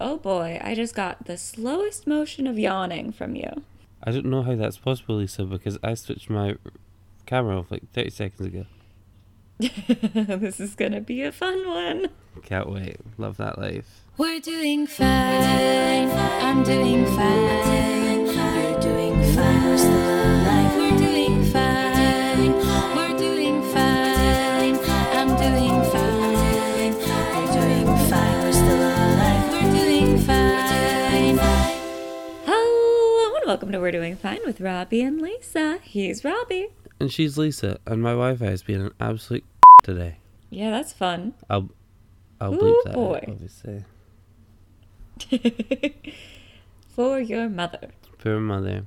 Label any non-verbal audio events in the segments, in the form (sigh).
Oh boy, I just got the slowest motion of yawning from you. I don't know how that's possible, Lisa, because I switched my camera off like 30 seconds ago. (laughs) (laughs) this is gonna be a fun one. Can't wait. Love that life. We're doing fine. I'm doing fine. You're doing fine. We're still alive. We're doing welcome to We're Doing Fine with Robbie and Lisa. He's Robbie. And she's Lisa, and my Wi-Fi has been an absolute (laughs) today. Yeah, that's fun. I'll, I'll Ooh, bleep that out, boy. obviously. (laughs) For your mother. Poor mother.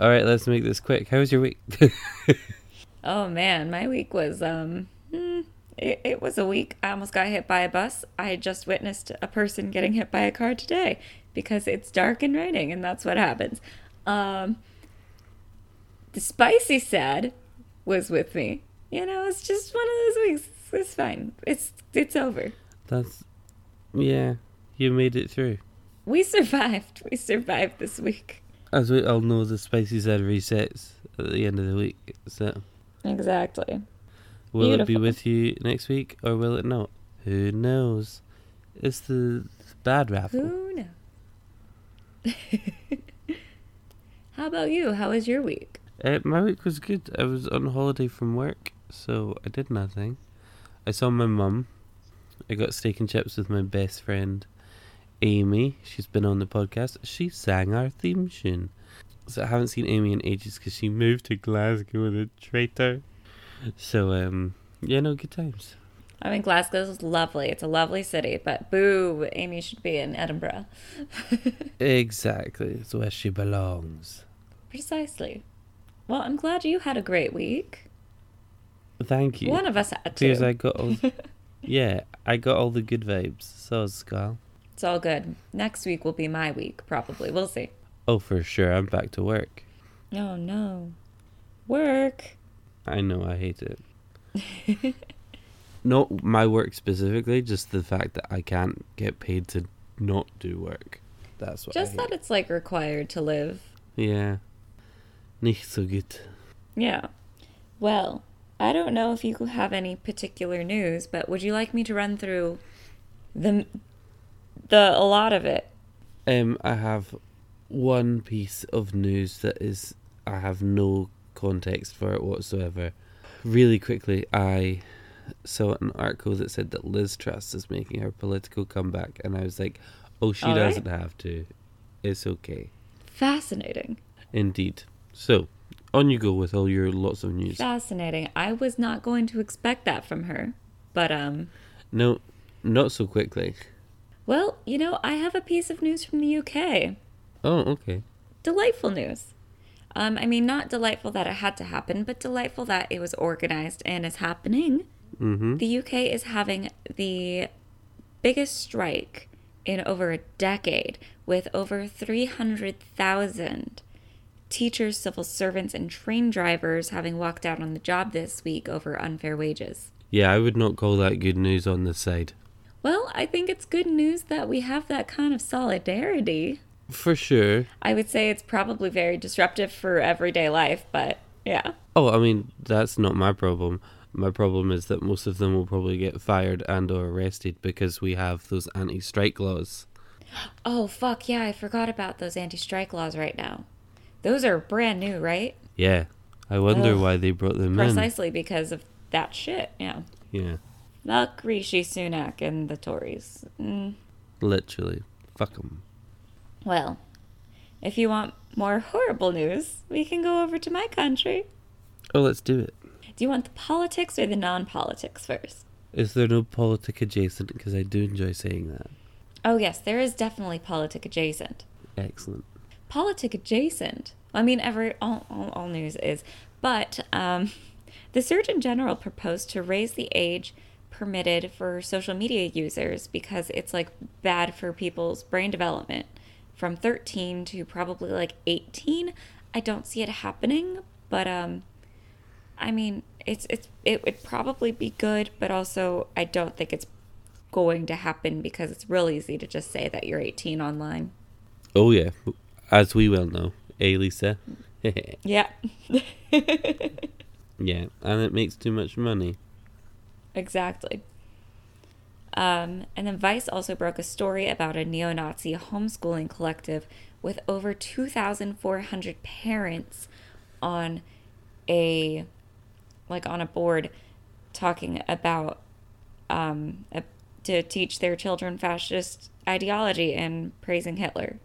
All right, let's make this quick. How was your week? (laughs) Oh man, my week was um hmm, it, it was a week. I almost got hit by a bus. I just witnessed a person getting hit by a car today because it's dark and raining and that's what happens. Um the spicy sad was with me. You know, it's just one of those weeks. It's fine. It's it's over. That's, yeah, you made it through. We survived. We survived this week. As we all know, the spicy sad resets at the end of the week. So, Exactly. will it be with you next week or will it not? Who knows? It's the bad raffle. Who knows? (laughs) How about you? How was your week? Uh, my week was good. I was on holiday from work, so I did nothing. I saw my mum. I got steak and chips with my best friend, Amy. She's been on the podcast. She sang our theme tune. So I haven't seen Amy in ages because she moved to Glasgow with a traitor. So um, yeah, no good times. I mean, Glasgow's lovely. It's a lovely city, but boo, Amy should be in Edinburgh. (laughs) Exactly, it's where she belongs. Precisely. Well, I'm glad you had a great week. Thank you. One of us had because. I got all, (laughs) yeah, I got all the good vibes. So Skull. It's all good. Next week will be my week, probably. We'll see. Oh, for sure, I'm back to work. Oh, no. Work. I know, I hate it. (laughs) not my work specifically, just the fact that I can't get paid to not do work. That's what Just that it's like required to live. Yeah. Nicht so. Yeah. Well, I don't know if you have any particular news, but would you like me to run through the the a lot of it? Um, I have one piece of news that is I have no context for it whatsoever. Really quickly, I saw an article that said that Liz Truss is making her political comeback, and I was like, "Oh, she All right. doesn't have to. It's okay." Fascinating. Indeed. So, on you go with all your lots of news. Fascinating. I was not going to expect that from her. But um No, not so quickly. well, you know, I have a piece of news from the UK. Oh, okay. Delightful news. Um I mean not delightful that it had to happen, but delightful that it was organized and is happening. Mm-hmm. The UK is having the biggest strike in over a decade with over 300,000 teachers, civil servants, and train drivers having walked out on the job this week over unfair wages. Yeah, I would not call that good news on this side. Well, I think it's good news that we have that kind of solidarity. For sure. I would say it's probably very disruptive for everyday life, but yeah. Oh, I mean, that's not my problem. My problem is that most of them will probably get fired and or arrested because we have those anti-strike laws. (gasps) Oh, fuck, yeah, I forgot about those anti strike laws right now. Those are brand new, right? Yeah. I wonder Ugh. why they brought them in. Precisely because of that shit, yeah. Yeah. Fuck Rishi Sunak and the Tories. Mm. Literally. Fuck them. Well, if you want more horrible news, we can go over to my country. Oh, let's do it. Do you want the politics or the non politics first? Is there no politic adjacent? Because I do enjoy saying that. Oh, yes, there is definitely politic adjacent. Excellent. Politic adjacent. I mean, every all, all, all news is, but um, (laughs) the Surgeon General proposed to raise the age permitted for social media users because it's like bad for people's brain development from 13 to probably like 18. I don't see it happening, but um, I mean, it's it's it would probably be good, but also I don't think it's going to happen because it's real easy to just say that you're 18 online. Oh yeah, as we well know, eh, Lisa? (laughs) Yeah. (laughs) yeah, and it makes too much money. Exactly. Um, and then Vice also broke a story about a neo Nazi homeschooling collective with over 2,400 parents on a like on a board talking about um, a, to teach their children fascist ideology and praising Hitler.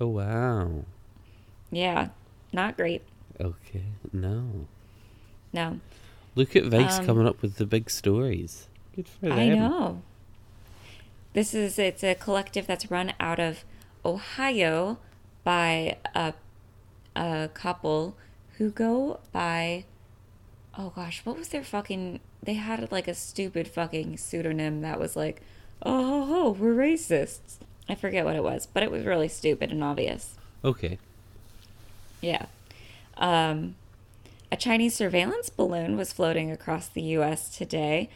Oh wow. Yeah, not great. Okay, no. No, Look at Vice Um, coming up with the big stories. Good for them. I know. This is it's a collective that's run out of Ohio by a a couple who go by oh gosh, what was their fucking they had like a stupid fucking pseudonym that was like, "Oh, ho, ho, we're racists." I forget what it was, but it was really stupid and obvious. Okay. Yeah. Um, a Chinese surveillance balloon was floating across the U.S. today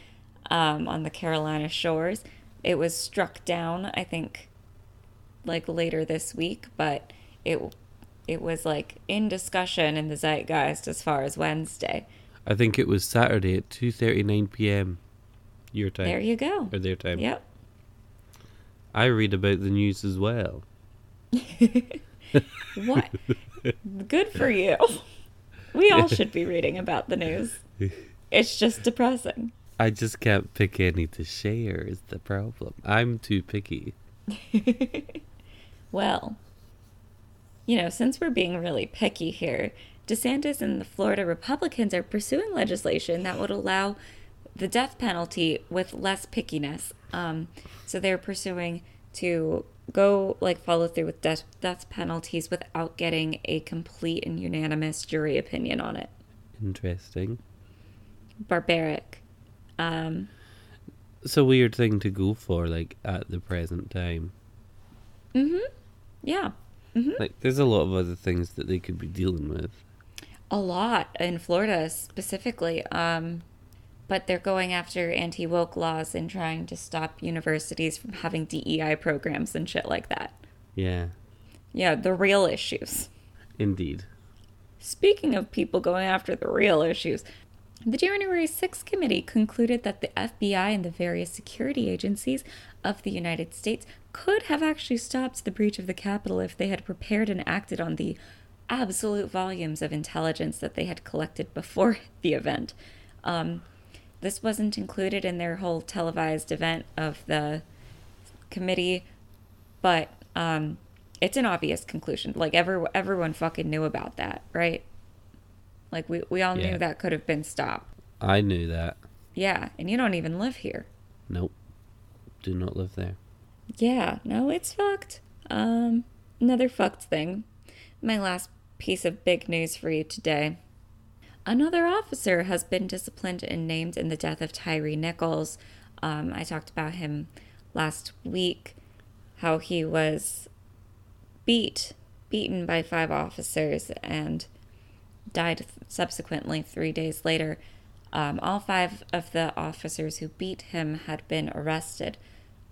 um, on the Carolina shores. It was struck down, I think, like later this week, but it it was like in discussion in the zeitgeist as far as Wednesday. I think it was Saturday at two thirty nine p.m. Your time There you go. or their time. Yep. I read about the news as well. (laughs) What? Good for you. We all should be reading about the news. It's just depressing. I just can't pick any to share. Is the problem? I'm too picky. (laughs) Well, you know, since we're being really picky here, DeSantis and the Florida Republicans are pursuing legislation that would allow the death penalty with less pickiness. Um, so they're pursuing to go like follow through with death death penalties without getting a complete and unanimous jury opinion on it. Interesting. Barbaric. Um, It's a weird thing to go for, like at the present time. Mhm. Yeah, Mm-hmm. Like, there's a lot of other things that they could be dealing with. a lot in Florida specifically. Um, but they're going after anti woke laws and trying to stop universities from having DEI programs and shit like that. Yeah, Yeah, the real issues. indeed. Speaking of people going after the real issues, the January 6th committee concluded that the FBI and the various security agencies of the United States could have actually stopped the breach of the Capitol if they had prepared and acted on the absolute volumes of intelligence that they had collected before (laughs) the event. Um, this wasn't included in their whole televised event of the committee, but um, it's an obvious conclusion. Like every, everyone fucking knew about that, right? Like we, we all Yeah. knew that could have been stopped. I knew that. Yeah, and you don't even live here. Nope. Do not live there. Yeah, no, it's fucked. Um, another fucked thing. My last piece of big news for you today. Another officer has been disciplined and named in the death of Tyre Nichols. Um, I talked about him last week, how he was beat, beaten by five officers, and died subsequently three days later. Um, all five of the officers who beat him had been arrested.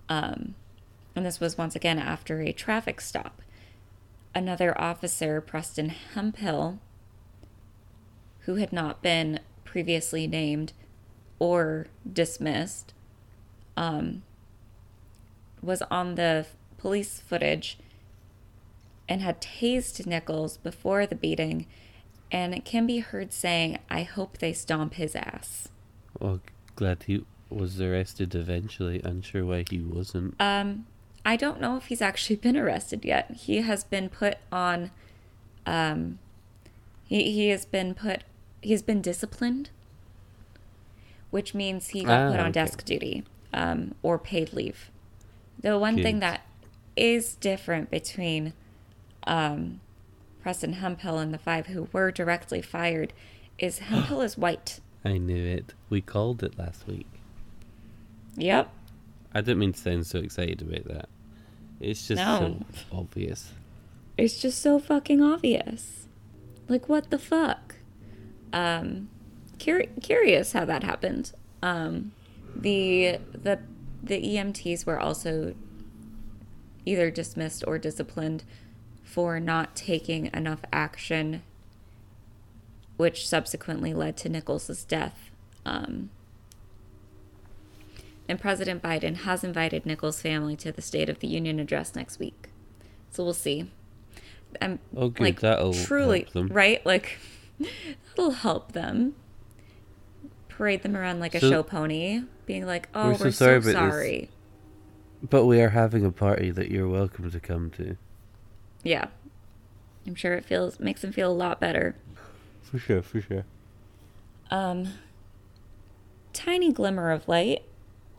Um, and this was once again after a traffic stop. Another officer, Preston Hemphill, who had not been previously named or dismissed, um, was on the police footage and had tased Nichols before the beating, and it can be heard saying, I hope they stomp his ass. Well, glad he was arrested eventually. Unsure why he wasn't. Um, I don't know if he's actually been arrested yet. He has been put on, um, he, he has been put, he's been disciplined, which means he got Ah, put on okay. desk duty, um, or paid leave. The one thing that is different between, um, Preston Hemphill and the five who were directly fired is (gasps) Hemphill is white. I knew it. We called it last week. Yep. I didn't mean to sound so excited about that. It's just No. so obvious. It's just so fucking obvious. Like what the fuck? Um curi- curious how that happened. Um the the the EMTs were also either dismissed or disciplined for not taking enough action, which subsequently led to Nichols' death. Um, and President Biden has invited Nichols' family to the State of the Union address next week. So we'll see. I'm Oh, like that'll truly right, like (laughs) that'll help them. Parade them around like a So- show pony, being like, "Oh, We're we're, so so, sorry about this. sorry." But we are having a party that you're welcome to come to. Yeah, I'm sure it feels makes them feel a lot better. For sure, for sure. Um, tiny glimmer of light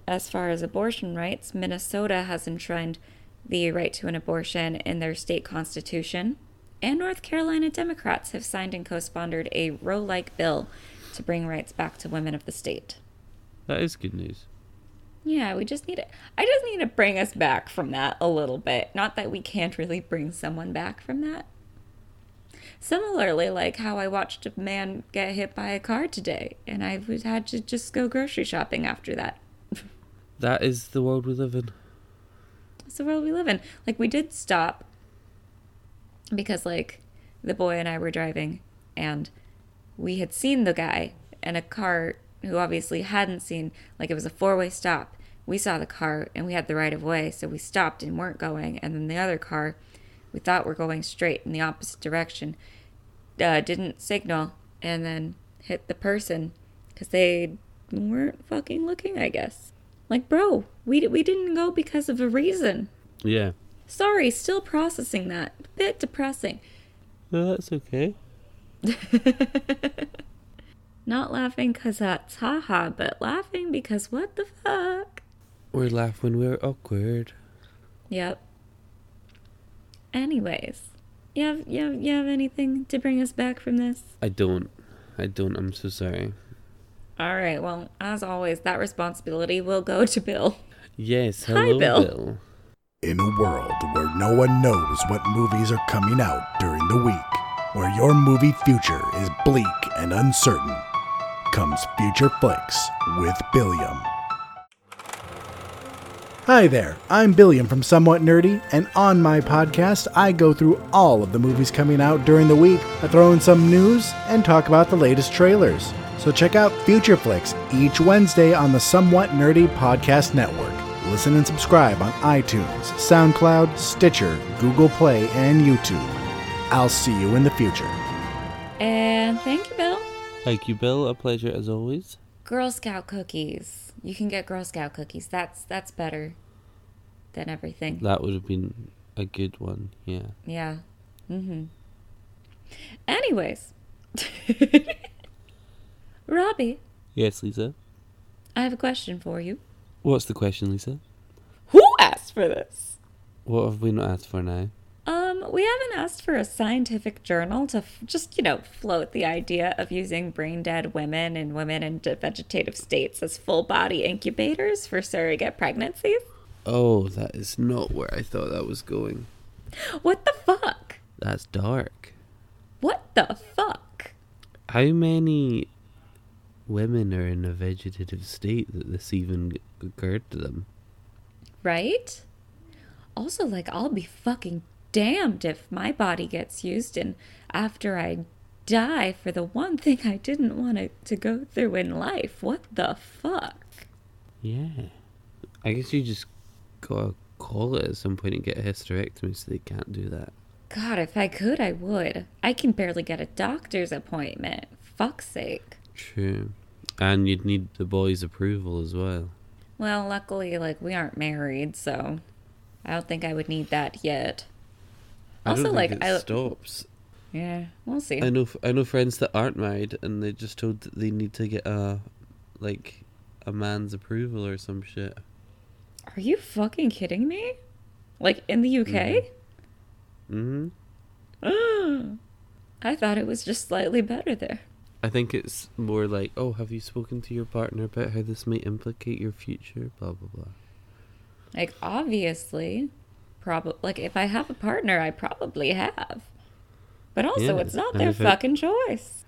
as far as abortion rights. Minnesota has enshrined the right to an abortion in their state constitution, and North Carolina Democrats have signed and co-sponsored a Roe-like bill to bring rights back to women of the state. That is good news. Yeah, we just need it. I just need to bring us back from that a little bit. Not that we can't really bring someone back from that. Similarly, like how I watched a man get hit by a car today, and I was- had to just go grocery shopping after that. That is the world we live in. It's the world we live in. Like we did stop because like the boy and I were driving and we had seen the guy and a car who obviously hadn't seen like it was a four-way stop. We saw the car and we had the right of way, so we stopped and weren't going. And then the other car, we thought we were going straight in the opposite direction, uh, didn't signal and then hit the person because they weren't fucking looking. I guess. Like, bro, we we didn't go because of a reason. Yeah. Sorry, still processing that. A bit depressing. No, that's okay. (laughs) Not laughing because that's haha, but laughing because what the fuck? We laugh when we're awkward. Yep. Anyways, you have, you have, you have anything to bring us back from this? I don't. I don't. I'm so sorry. All right, well, as always, that responsibility will go to Bill. Yes, Hi, hello, Bill. Bill. In a world where no one knows what movies are coming out during the week, where your movie future is bleak and uncertain, comes Future Flicks with Billiam. Hi there, I'm Billiam from Somewhat Nerdy, and on my podcast, I go through all of the movies coming out during the week. I throw in some news and talk about the latest trailers. So check out Future Flicks each Wednesday on the Somewhat Nerdy Podcast Network. Listen and subscribe on iTunes, SoundCloud, Stitcher, Google Play, and YouTube. I'll see you in the future. And thank you, Bill. Thank you, Bill. A pleasure as always. Girl Scout cookies. You can get Girl Scout cookies. That's that's better than everything. That would have been a good one. Yeah. Yeah. Mm-hmm. Anyways. (laughs) Robbie, Yes, Lisa. I have a question for you. What's the question, Lisa? Who asked for this? What have we not asked for now? Um, we haven't asked for a scientific journal to f- just, you know, float the idea of using brain dead women and women in vegetative states as full body incubators for surrogate pregnancies. Oh, that is not where I thought that was going. What the fuck? That's dark. What the fuck? How many women are in a vegetative state that this even occurred to them? Right? Also, like, I'll be fucking damned if my body gets used and after I die for the one thing I didn't want to, to go through in life. What the fuck? Yeah. I guess you just gotta call it at some point and get a hysterectomy so they can't do that. God, if I could, I would. I can barely get a doctor's appointment. Fuck's sake. True. And you'd need the boy's approval as well. Well, luckily, like, we aren't married, so I don't think I would need that yet. I Also, don't like, it I. stops. Yeah, we'll see. I know I know friends that aren't married and they just told that they need to get a like a man's approval or some shit. Are you fucking kidding me? Like, in the UK? Mm hmm. (gasps) I thought it was just slightly better there. I think it's more like, "Oh, have you spoken to your partner about how this may implicate your future?" blah blah blah. Like, obviously, probably, like, if I have a partner, I probably have. But also, Yeah, it's not their it- fucking choice.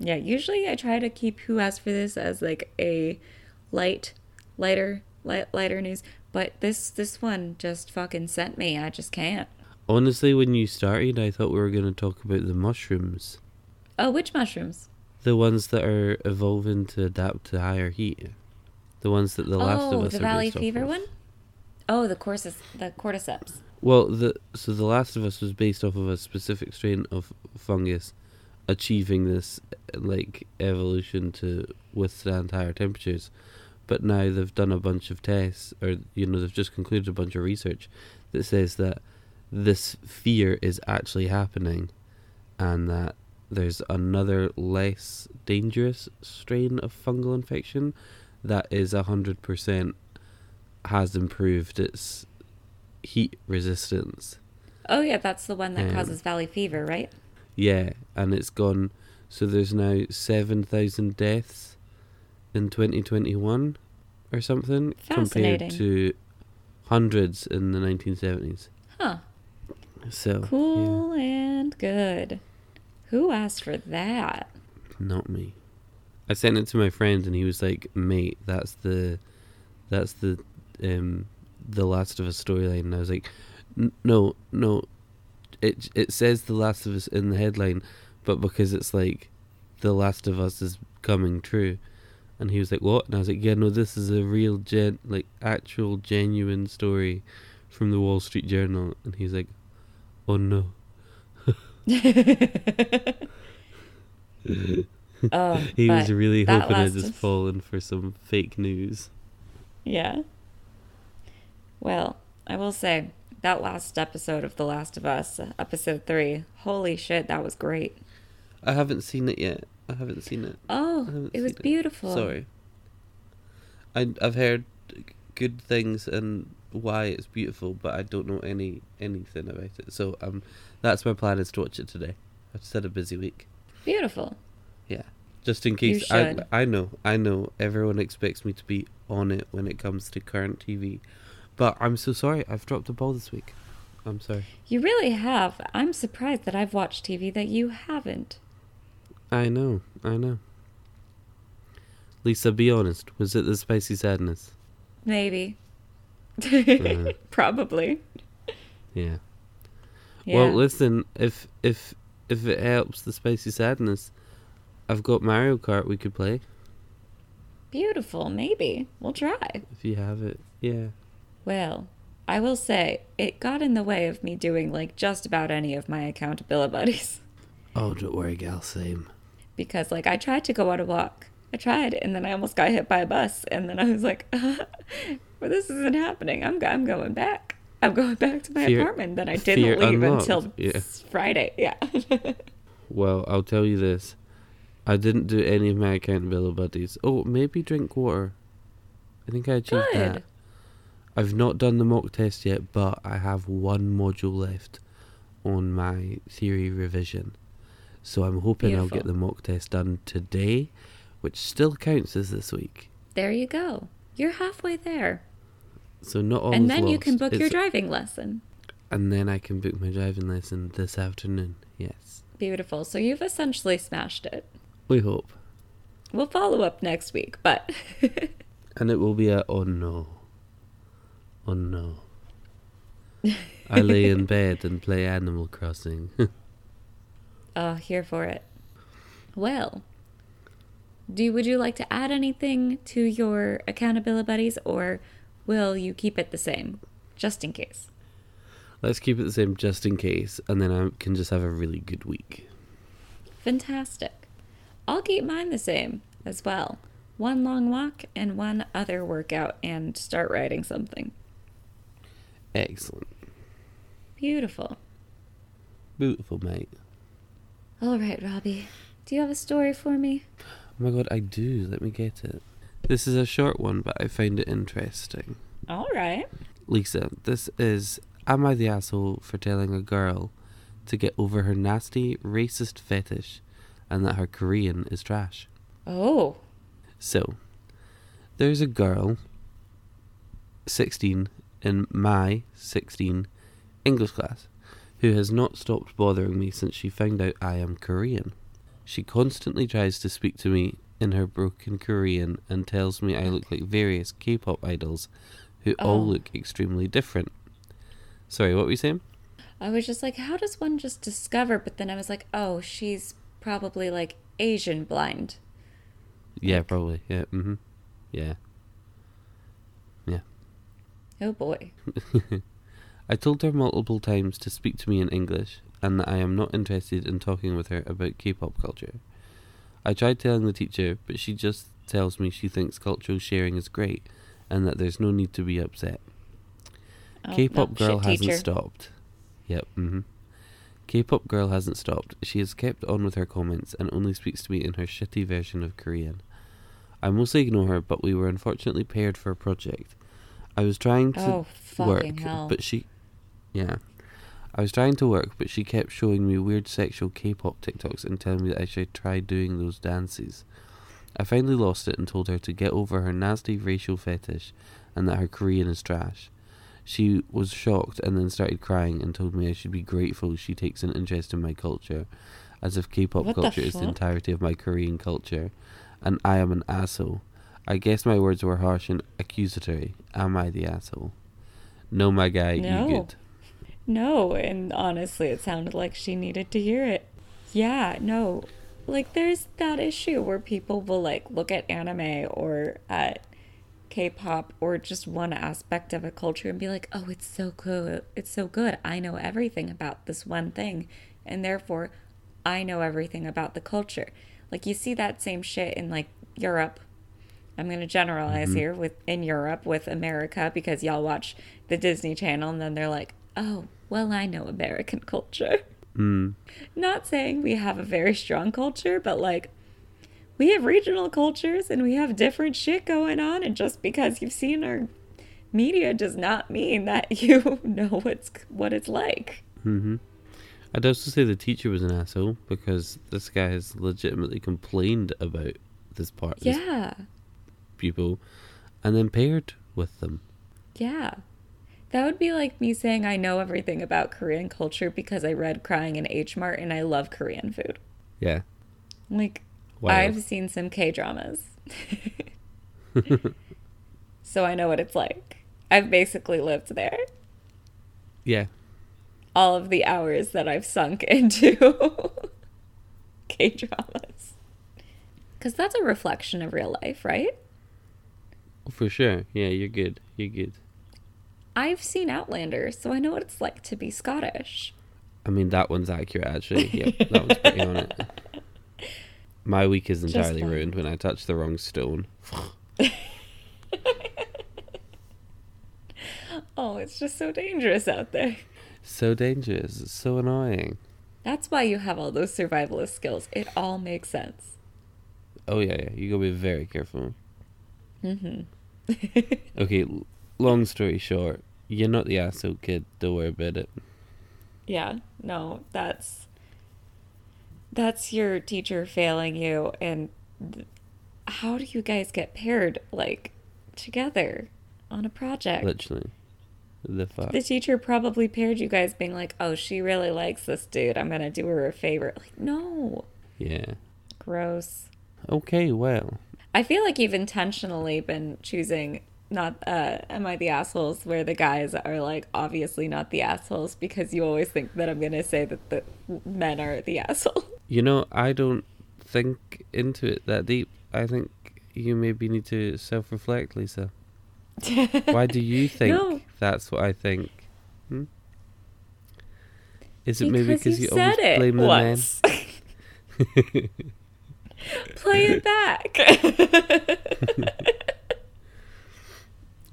Yeah, usually I try to keep Who Asked for This as like a light, lighter, light, lighter news. But this this one just fucking sent me. I just can't. Honestly, when you started, I thought we were going to talk about the mushrooms. Oh, which mushrooms? The ones that are evolving to adapt to higher heat. The ones that The Last oh, of Us the are Valley based off Fever one. Oh, the corsis, the cordyceps. Well, the so The Last of Us was based off of a specific strain of fungus achieving this like evolution to withstand higher temperatures. But now they've done a bunch of tests or you know, they've just concluded a bunch of research that says that this fear is actually happening and that there's another less dangerous strain of fungal infection that is a hundred percent has improved its heat resistance. Oh yeah, that's the one that Um, causes valley fever, right? Yeah, and it's gone. So there's now seven thousand deaths in 2021 or something compared to hundreds in the 1970s. Huh. So Cool and good. Who asked for that? not me. I sent it to my friend, and he was like, "Mate, that's the, that's the, um, the Last of Us storyline." And I was like, "No, no, it it says the Last of Us in the headline, but because it's like, the Last of Us is coming true." And he was like, "What?" And I was like, "Yeah, no, this is a real gen, like actual genuine story from the Wall Street Journal." And he's like, "Oh no." (laughs) Oh, (laughs) He was really hoping I'd just fallen for some fake news. Yeah. Well, I will say that last episode of The Last of Us, episode three, holy shit, that was great. I haven't seen it yet. I haven't seen it. Oh, it was beautiful. Sorry. I I've heard good things and why it's beautiful, but I don't know any anything about it. So um, that's my plan is to watch it today. I've just had a busy week. Beautiful. Yeah, just in case. I. I know I know everyone expects me to be on it when it comes to current TV, but I'm so sorry. I've dropped the ball this week. I'm sorry. You really have. I'm surprised that I've watched TV that you haven't. I know. I know. Lisa, be honest. Was it the spicy sadness? Maybe. Uh, (laughs) Probably. yeah. Yeah. Well, listen. If if if it helps the spicy sadness, I've got Mario Kart we could play Beautiful. Maybe. We'll try. if you have it. Yeah. Well, I will say it got in the way of me doing like just about any of my accountability buddies. Oh, don't worry, gal. Same. Because like I tried to go on a walk. I tried, and then I almost got hit by a bus, and then I was like, (laughs) "Well, this isn't happening. I'm I'm going back. I'm going back to my Fear- apartment." Then I didn't leave unlocked, until yeah. Friday. Yeah. (laughs) Well, I'll tell you this. I didn't do any of my accountability buddies. Oh, maybe drink water. I think I achieved that. I've not done the mock test yet, but I have one module left on my theory revision. So I'm hoping I'll get the mock test done today, which still counts as this week. There you go. You're halfway there, So not all and then you can book your driving lesson. And then I can book my driving lesson this afternoon. Yes. Beautiful. So you've essentially smashed it. We hope. We'll follow up next week, but (laughs) And it will be a oh no. Oh no. (laughs) I lay in bed and play Animal Crossing. (laughs) uh, here for it. Well, do would you like to add anything to your accountability buddies, or will you keep it the same, just in case? Let's keep it the same just in case, and then I can just have a really good week. Fantastic. I'll keep mine the same as well. One long walk and one other workout, and start writing something. Excellent. Beautiful. Beautiful, mate. All right, Robbie. Do you have a story for me? Oh my god, I do. Let me get it. This is a short one, but I find it interesting. All right. Lisa, this is Am I the asshole for telling a girl to get over her nasty, racist fetish and that her Korean is trash? Oh. So, there's a girl, 16, in my 16 English class, who has not stopped bothering me since she found out I am Korean. She constantly tries to speak to me in her broken Korean and tells me I look like various K pop idols who all Oh. look extremely different. Sorry, what were you saying? I was just like, how does one just discover? But then I was like, oh, she's probably like Asian blind. Yeah, probably. Yeah. Mm-hmm. Yeah. Yeah. Oh boy. (laughs) I told her multiple times to speak to me in English and that I am not interested in talking with her about K-pop culture. I tried telling the teacher, but she just tells me she thinks cultural sharing is great and that there's no need to be upset. Oh, K-pop no, girl hasn't teacher. stopped. Yep. hmm K-pop girl hasn't stopped. She has kept on with her comments and only speaks to me in her shitty version of Korean. I mostly ignore her, but we were unfortunately paired for a project. I was trying to Oh, work, hell. but she, yeah, I was trying to work, but she kept showing me weird sexual K-pop TikToks and telling me that I should try doing those dances. I finally lost it and told her to get over her nasty racial fetish and that her Korean is trash. She was shocked and then started crying and told me I should be grateful she takes an interest in my culture, as if K-pop What the culture is the entirety of my Korean culture, and I am an asshole. I guess my words were harsh and accusatory. Am I the asshole? No, my guy, No. you good. No, and honestly, it sounded like she needed to hear it. Yeah, no. Like, there's that issue where people will, like, look at anime or at K pop or just one aspect of a culture and be like, oh, it's so cool. It's so good. I know everything about this one thing. And therefore, I know everything about the culture. Like, you see that same shit in, like, Europe. I'm going to generalize mm-hmm. here with in Europe with America because y'all watch the Disney Channel and then they're like, "Oh, well, I know American culture." Mm. Not saying we have a very strong culture, but like we have regional cultures and we have different shit going on and just because you've seen our media does not mean that (laughs) you know what's what it's like. hmm I'd also say the teacher was an asshole because this guy has legitimately complained about this part, this Yeah. pupil, and then paired with them. Yeah. That would be like me saying I know everything about Korean culture because I read Crying in H Mart and I love Korean food. Yeah. Like, Wild. I've seen some K dramas. (laughs) so I know what it's like. I've basically lived there. Yeah. All of the hours that I've sunk (laughs) into K dramas. Because that's a reflection of real life, right? For sure. Yeah, you're good. You're good. I've seen Outlander, so I know what it's like to be Scottish. I mean, that one's accurate, actually. Yep, that one's pretty on it. (laughs) My week is entirely ruined when I touch the wrong stone. (laughs) Oh, it's just so dangerous out there. So dangerous. It's so annoying. That's why you have all those survivalist skills. It all makes sense. Oh, yeah, yeah. You gotta be very careful. Mm-hmm. (laughs) Okay, l- long story short, you're not the asshole kid. Don't worry about it. Yeah, no, that's that's your teacher failing you and th- how do you guys get paired like together on a project? Literally. The fuck. the teacher probably paired you guys being like, "Oh, she really likes this dude. I'm going to do her a favor." Like, no. Yeah. Gross. Okay, well. I feel like you've intentionally been choosing not uh am I the assholes where the guys are like obviously not the assholes because you always think that I'm going to say that the men are the asshole. (laughs) You know, I don't think into it that deep. I think you maybe need to self reflect, Lisa. Why do you (laughs) think No. that's what I think? Hmm? Is it maybe because you, you always it blame the men? (laughs) Play it back.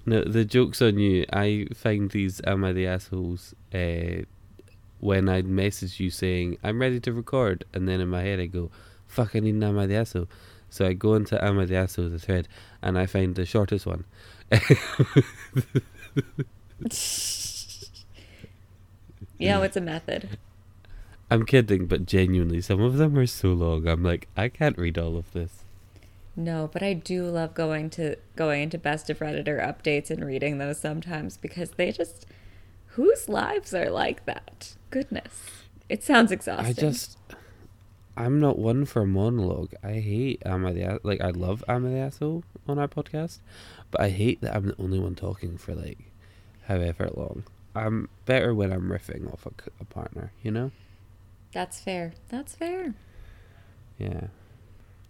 No, the joke's on you. I find these Am I the Assholes uh, when I message you saying, I'm ready to record. And then in my head I go, fuck, I need an Am I the Asshole. So I go into Am I the Asshole, the thread, and I find the shortest one. (laughs) yeah, it's a method. I'm kidding, but genuinely, some of them are so long. I'm like, I can't read all of this. No, but I do love going to going into Best of Redditor updates and reading those sometimes because they just whose lives are like that? Goodness. It sounds exhausting. I just, I'm not one for a monologue. I hate am the like I love am I the asshole on our podcast, but I hate that I'm the only one talking for like however long. I'm better when I'm riffing off a partner, you know? That's fair. That's fair. Yeah.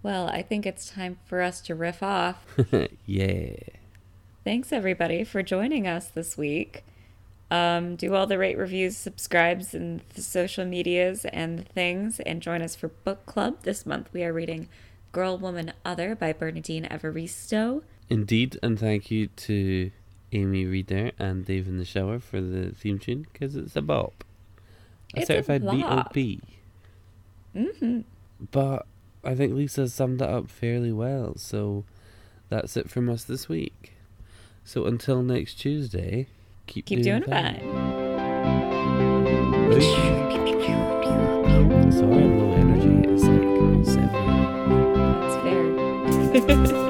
Well, I think it's time for us to riff off. (laughs) yeah. Thanks everybody for joining us this week. Um, do all the rate reviews, subscribes, and the social medias and things, and join us for book club. This month we are reading Girl, Woman, Other by Bernardine Evaristo. Indeed, and thank you to Amy Reader and Dave in the Shower for the theme tune because it's a bop. A It's a certified bop. BOP. Mm-hmm. But I think Lisa summed it up fairly well, so that's it from us this week. So until next Tuesday, keep, Keep doing fine. Sorry, low energy. It's like seven. That's fair. (laughs)